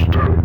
Understood.